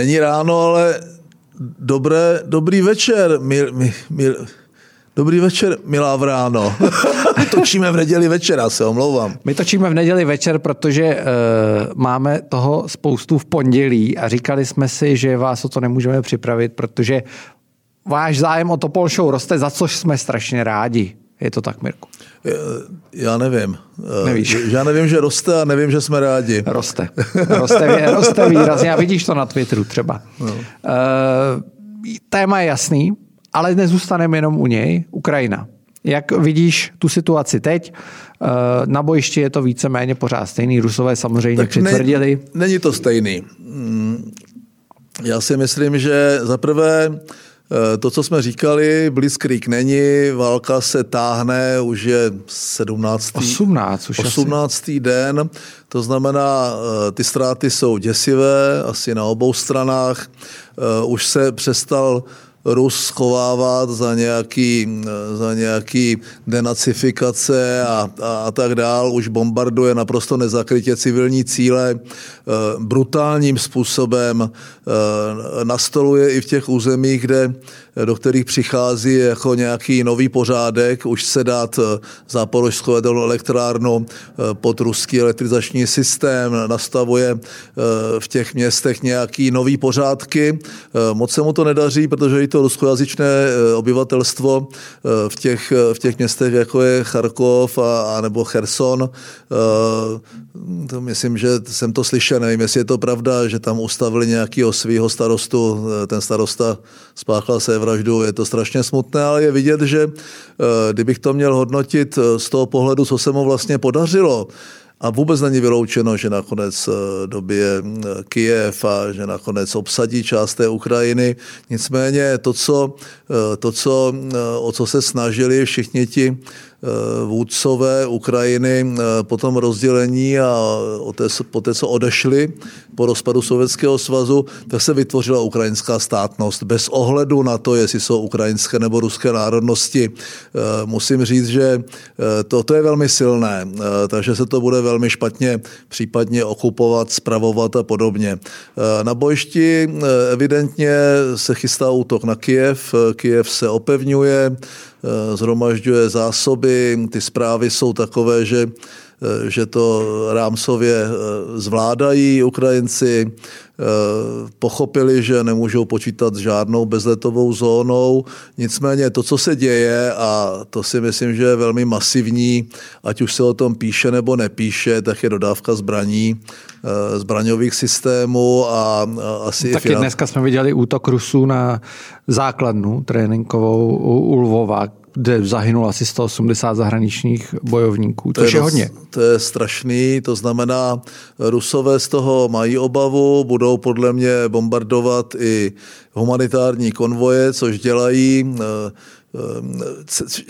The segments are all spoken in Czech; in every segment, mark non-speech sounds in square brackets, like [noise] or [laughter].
Není ráno, ale dobré, dobrý večer, mil, mil, Dobrý večer, milá vráno. [laughs] Točíme v neděli večer, já se omlouvám. My točíme v neděli večer, protože uh, máme toho spoustu v pondělí a říkali jsme si, že vás o to nemůžeme připravit, protože váš zájem o Topol Show roste, za což jsme strašně rádi. Je to tak, Mirku? Já nevím. Nevíš. [laughs] Já nevím, že roste a nevím, že jsme rádi. Roste. [laughs] Roste, roste výrazně a vidíš to na Twitteru třeba. No. Uh, téma je jasný, ale nezůstaneme jenom u něj. Ukrajina. Jak vidíš tu situaci teď? Na bojišti je to víceméně pořád stejný. Rusové samozřejmě tak přitvrdili. Ne, není to stejný. Mm, já si myslím, že zaprvé Eh, to, co jsme říkali, Blitzkrieg není, válka se táhne, už je 17. 18. Už 18. Asi. den, to znamená, eh, ty ztráty jsou děsivé, asi na obou stranách. Eh, už se přestal Rus schovávat za nějaký, za nějaký denacifikace a, a, a tak dál. Už bombarduje naprosto nezakrytě civilní cíle. Brutálním způsobem nastoluje i v těch územích, kde do kterých přichází jako nějaký nový pořádek, už se dát záporožskou elektrárnu eh, pod ruský elektrizační systém, nastavuje v těch městech nějaký nový pořádky. Moc se mu to nedaří, protože to ruskojazyčné obyvatelstvo v těch, v těch městech, jako je Charkov a, a nebo Cherson, to myslím, že jsem to slyšel, nevím, jestli je to pravda, že tam ustavili nějakého svého starostu, ten starosta spáchal se vraždu, je to strašně smutné, ale je vidět, že eh, kdybych to měl hodnotit eh, z toho pohledu, co se mu vlastně podařilo, a vůbec není vyloučeno, že nakonec eh, době Kijev a že nakonec obsadí část té Ukrajiny. Nicméně to, co, to co, o co se snažili všichni ti Eh, vůdcové Ukrajiny eh, po tom rozdělení a po té, co odešli po rozpadu Sovětského svazu, tak se vytvořila ukrajinská státnost. Bez ohledu na to, jestli jsou ukrajinské nebo ruské národnosti, eh, musím říct, že to, to je velmi silné, takže se to bude velmi špatně případně okupovat, spravovat a podobně. Na bojišti evidentně se chystá útok na Kijev, Kijev se opevňuje, Eh, zhromažďuje zásoby. Ty zprávy jsou takové, že Eh, že to rámcově eh, zvládají Ukrajinci, eh, pochopili, že nemůžou počítat s žádnou bezletovou zónou. Nicméně to, co se děje, a to si myslím, že je velmi masivní, ať už se o tom píše nebo nepíše, tak je dodávka zbraní, zbraňových systémů a asi Taky i finan... dneska jsme viděli útok Rusů na základnu tréninkovou u Lvova, kde zahynulo asi 180 zahraničních bojovníků, to je, je hodně. To je strašný, to znamená, Rusové z toho mají obavu, budou podle mě bombardovat i humanitární konvoje, což dělají eh,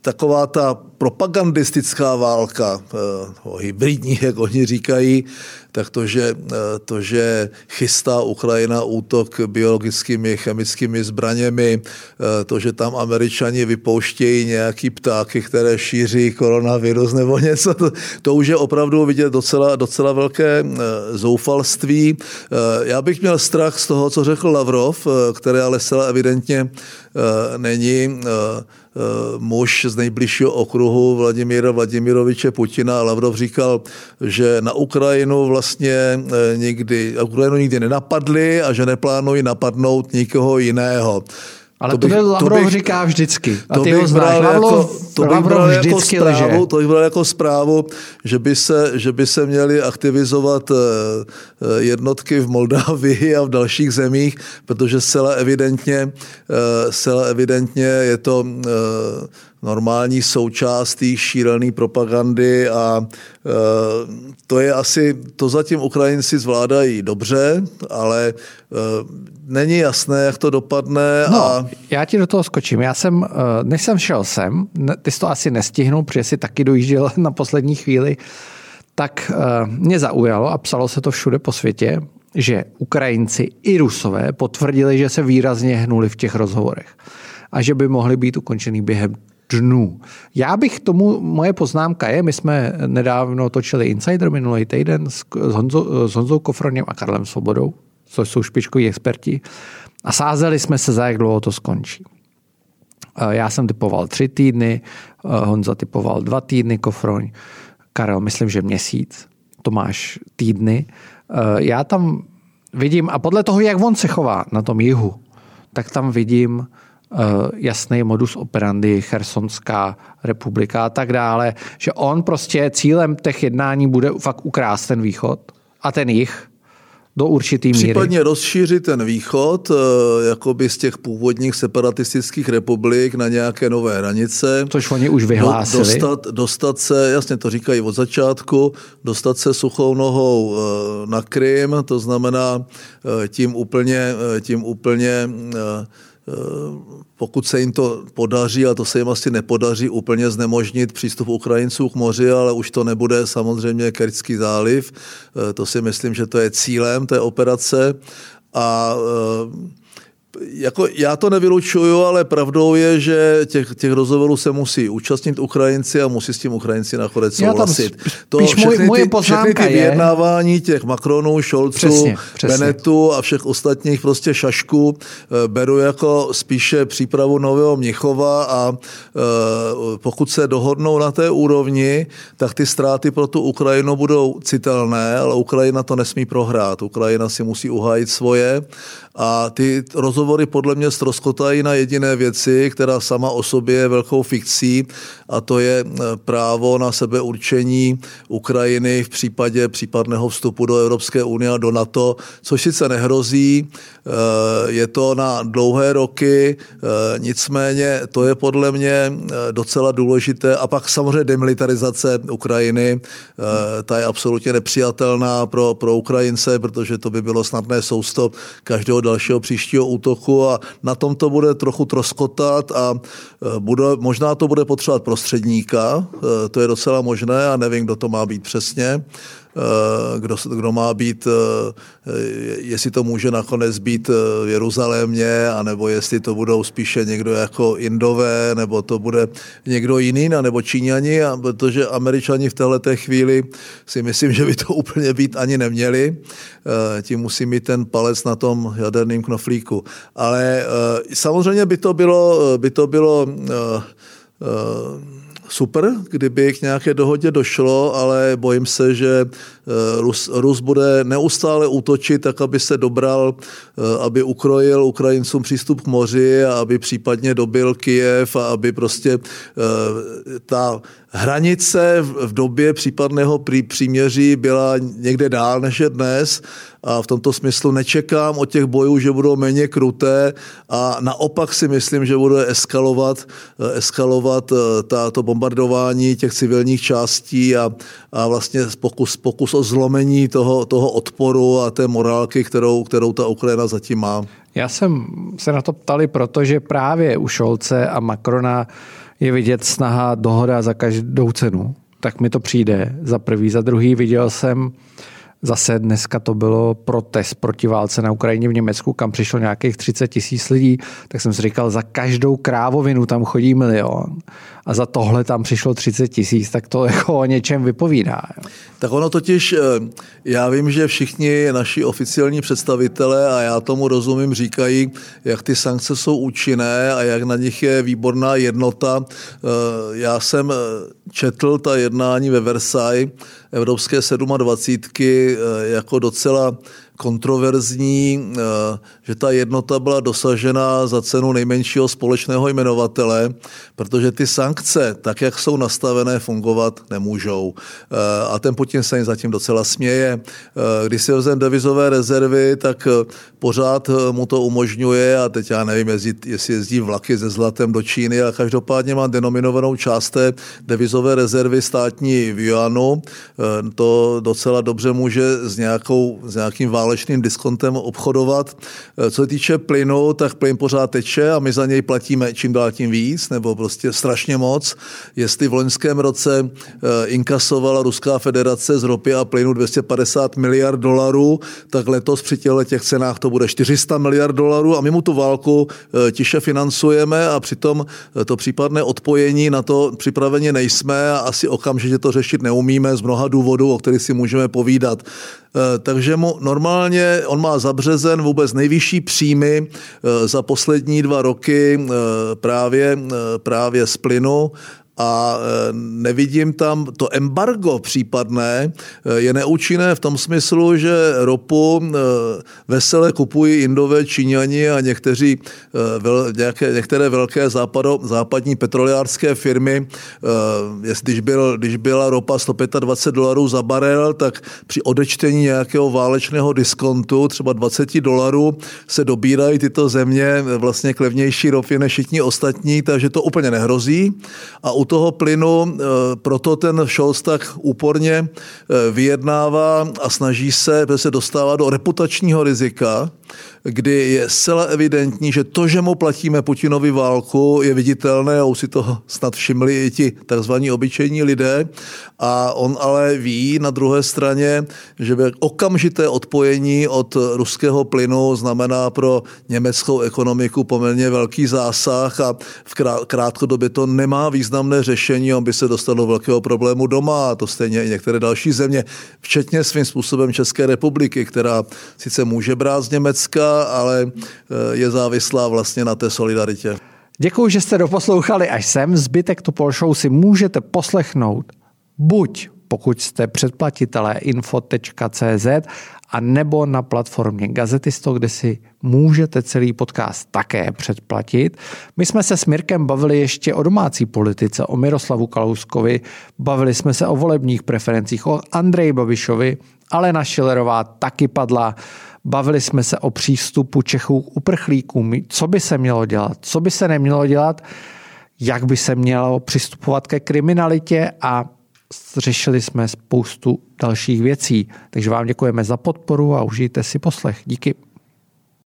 taková ta propagandistická válka, eh, hybridní, jak oni říkají, tak to že, eh, to, že chystá Ukrajina útok biologickými, chemickými zbraněmi, eh, to, že tam američani vypouštějí nějaký ptáky, které šíří koronavirus nebo [laughs] něco, to, to už je opravdu vidět docela, docela velké zoufalství. Já bych měl strach z toho, co řekl Lavrov, které ale zcela evidentně není muž z nejbližšího okruhu Vladimíra Vladimiroviče Putina. Lavrov říkal, že na Ukrajinu vlastně vlastně eh, nikdy, Ukrajinu nikdy nenapadli a že neplánují napadnout nikoho jiného. Ale to, bych, to Lavrov to bych, říká vždycky. A to ty ho znáš. Jako, to bych bral jako vždycky jako zprávu. To bych bral jako zprávu, že by se, že by se měly aktivizovat eh, eh, jednotky v Moldávii a v dalších zemích, protože zcela evidentně, zcela evidentně je to normální součást té šílené propagandy a e, to je asi, to zatím Ukrajinci zvládají dobře, ale e, není jasné, jak to dopadne. No, a... já ti do toho skočím. Já jsem, e, než jsem šel sem, ty jsi to asi nestihnul, protože jsi taky dojížděl [laughs] na poslední chvíli, tak mě zaujalo a psalo se to všude po světě, že Ukrajinci i Rusové potvrdili, že se výrazně hnuli v těch rozhovorech a že by mohly být ukončený během dnů. Já bych tomu, moje poznámka je, my jsme nedávno točili Insider minulý týden s, Honzo, s Honzou Kofroněm a Karlem Svobodou. což jsou špičkoví experti. A sázeli jsme se, za jak dlouho to skončí. Já jsem typoval tři týdny, Honza typoval dva týdny, Kofroň, Karel myslím, že měsíc, Tomáš týdny. Já tam vidím, a podle toho, jak on se chová na tom jihu, tak tam vidím jasný modus operandi, Chersonská republika a tak dále, že on prostě cílem těch jednání bude fakt ukrást ten východ a ten jich do určitý míry. Případně rozšířit ten východ eh, jakoby z těch původních separatistických republik na nějaké nové hranice. Což oni už vyhlásili. Dostat, dostat se, jasně to říkají od začátku, dostat se suchou nohou eh, na Krym, to znamená eh, tím úplně, tím úplně pokud se jim to podaří, a to se jim asi nepodaří úplně znemožnit přístup Ukrajinců k moři, ale už to nebude samozřejmě Kerčský záliv. Eh, to si myslím, že to je cílem té operace. A eh, jako já to nevylučuju, ale pravdou je, že těch, těch rozhovorů se musí účastnit Ukrajinci a musí s tím Ukrajinci nakonec souhlasit. To všechny, moje ty, všechny ty vyjednávání těch Macronů, Scholzů, Benetu a všech ostatních prostě šašků eh, beru jako spíše přípravu nového Mnichova a eh, pokud se dohodnou na té úrovni, tak ty ztráty pro tu Ukrajinu budou citelné, ale Ukrajina to nesmí prohrát. Ukrajina si musí uhájit svoje a ty rozhovory podle mě stroskotají na jediné věci, která sama o sobě je velkou fikcí, a to je eh, právo na sebeurčení Ukrajiny v případě případného vstupu do Evropské unie a do NATO, což sice nehrozí, eh, je to na dlouhé roky, eh, nicméně to je podle mě docela důležité. A pak samozřejmě demilitarizace Ukrajiny, ta je absolutně nepřijatelná pro, pro Ukrajince, protože to by bylo snadné sousto každého dalšího příštího útoku a na tom to bude trochu troskotat a e, bude, možná to bude potřebovat prostředníka, e, to je docela možné a nevím, kdo to má být přesně. Eh, kdo, kdo má být, eh, jestli to může nakonec být eh, v Jeruzalémě, anebo jestli to budou spíše někdo jako Indové, nebo to bude někdo jiný, nebo Číňani, protože Američani v této chvíli si myslím, [laughs] že by to úplně být ani neměli. Tím musí mít ten palec na tom jaderném knoflíku. Ale samozřejmě by to bylo, by to bylo super, kdyby k nějaké dohodě došlo, ale bojím se, že eh, Rus, Rus bude neustále útočit tak, aby se dobral, eh, aby ukrojil Ukrajincům přístup k moři a aby případně dobil Kijev a aby prostě eh, ta hranice v době případného příměří byla někde dál než je dnes a v tomto smyslu nečekám od těch bojů, že budou méně kruté a naopak si myslím, že bude eskalovat, eskalovat ta, to bombardování těch civilních částí a, a vlastně pokus, pokus o zlomení toho, toho odporu a té morálky, kterou, kterou ta Ukrajina zatím má. Já jsem se na to ptali, protože právě u Šolce a Macrona je vidět snaha dohoda za každou cenu. Tak mi to přijde za prvý. Za druhý viděl jsem Zase dneska to bylo protest proti válce na Ukrajině v Německu, kam přišlo nějakých 30 tisíc lidí, tak jsem si říkal, za každou krávovinu tam chodí milion a za tohle tam přišlo 30 tisíc, tak to [laughs] jako o něčem vypovídá. Tak ono totiž, eh, já vím, že všichni naši oficiální představitelé, a já tomu rozumím, říkají, jak ty sankce jsou účinné a jak na nich je výborná jednota. Eh, já jsem eh, četl ta jednání ve Versailles, Evropské 27 jako docela kontroverzní, eh, že ta jednota byla dosažena za cenu nejmenšího společného jmenovatele, protože ty sankce, tak jak jsou nastavené, fungovat nemůžou. Eh, a ten Putin se jim zatím docela směje. Eh, když si vezme devizové rezervy, tak pořád mu to umožňuje a teď já nevím, jestli jezdí vlaky ze zlatem do Číny, ale každopádně má denominovanou část té devizové rezervy státní v Juanu. To docela dobře může s, nějakou, s nějakým válem válečným diskontem obchodovat. Eh, co se týče plynu, tak plyn pořád teče a my za něj platíme čím dál tím víc, nebo prostě strašně moc. Jestli v loňském roce eh, inkasovala Ruská federace z ropy a plynu 250 miliard dolarů, tak letos při těchto těch cenách to bude 400 miliard dolarů a my mu tu válku eh, tiše financujeme a přitom to případné odpojení na to připraveni nejsme a asi okamžitě to řešit neumíme z mnoha důvodů, o kterých si můžeme povídat. Takže mu normálně normálně on má zabřezen vůbec nejvyšší příjmy za poslední dva roky právě, právě z plynu a e, nevidím tam to embargo případné e, je neúčinné v tom smyslu, že ropu e, vesele kupují Indové, Číňani a někteří, nějaké, některé velké západo, západní petrolejářské firmy. Když, byl, když byla ropa 125 dolarů za barel, tak při odečtení nějakého válečného diskontu, třeba 20 dolarů, se dobírají tyto země vlastně k levnější ropě než všichni ostatní, takže to úplně nehrozí. A u toho plynu, eh, proto ten Scholz tak úporně eh, vyjednává a snaží se, se dostává do reputačního rizika, kdy je zcela evidentní, že to, že mu platíme Putinovi válku, je viditelné a už si to snad všimli i ti takzvaní obyčejní lidé. A on ale ví na druhé straně, že by okamžité odpojení od ruského plynu znamená pro německou ekonomiku poměrně velký zásah a v krátkodobě to nemá významné řešení, on by se dostal do velkého problému doma a to stejně i některé další země, včetně svým způsobem České republiky, která sice může brát z Německa, ale eh, je závislá vlastně na té solidaritě. Děkuji, že jste doposlouchali až sem. Zbytek Topol Show si můžete poslechnout buď pokud jste předplatitelé info.cz a nebo na platformě Gazetisto, kde si můžete celý podcast také předplatit. My jsme se s Mirkem bavili ještě o domácí politice, o Miroslavu Kalouskovi, bavili jsme se o volebních preferencích, o Andreji Babišovi, Alena Šilerová taky padla. Bavili jsme se o přístupu Čechů k uprchlíkům, co by se mělo dělat, co by se nemělo dělat, jak by se mělo přistupovat ke kriminalitě a řešili jsme spoustu dalších věcí. Takže vám děkujeme za podporu a užijte si poslech. Díky.